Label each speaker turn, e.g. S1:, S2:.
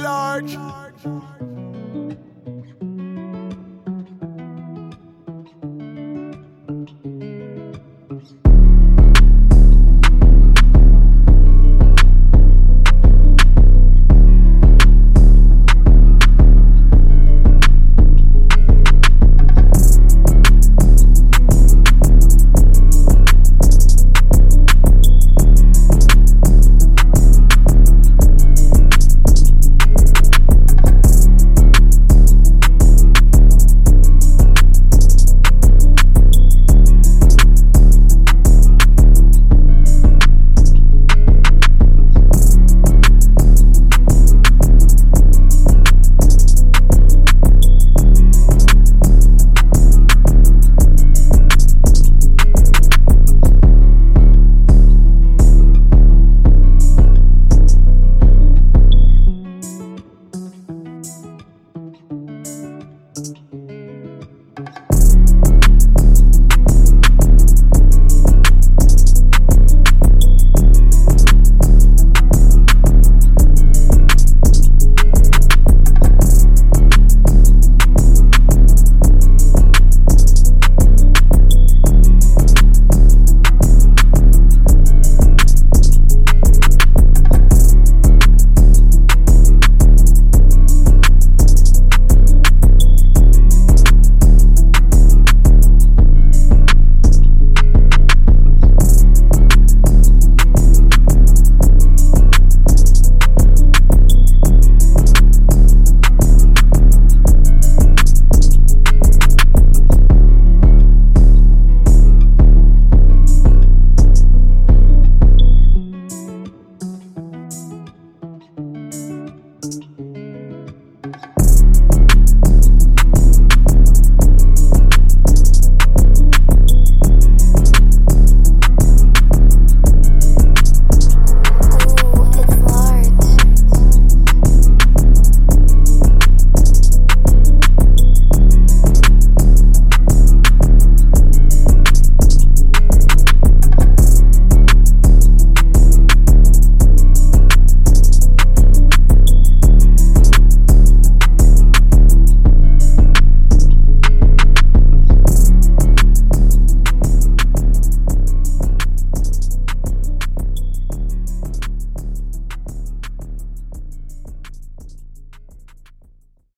S1: large. Thank you. Thank you.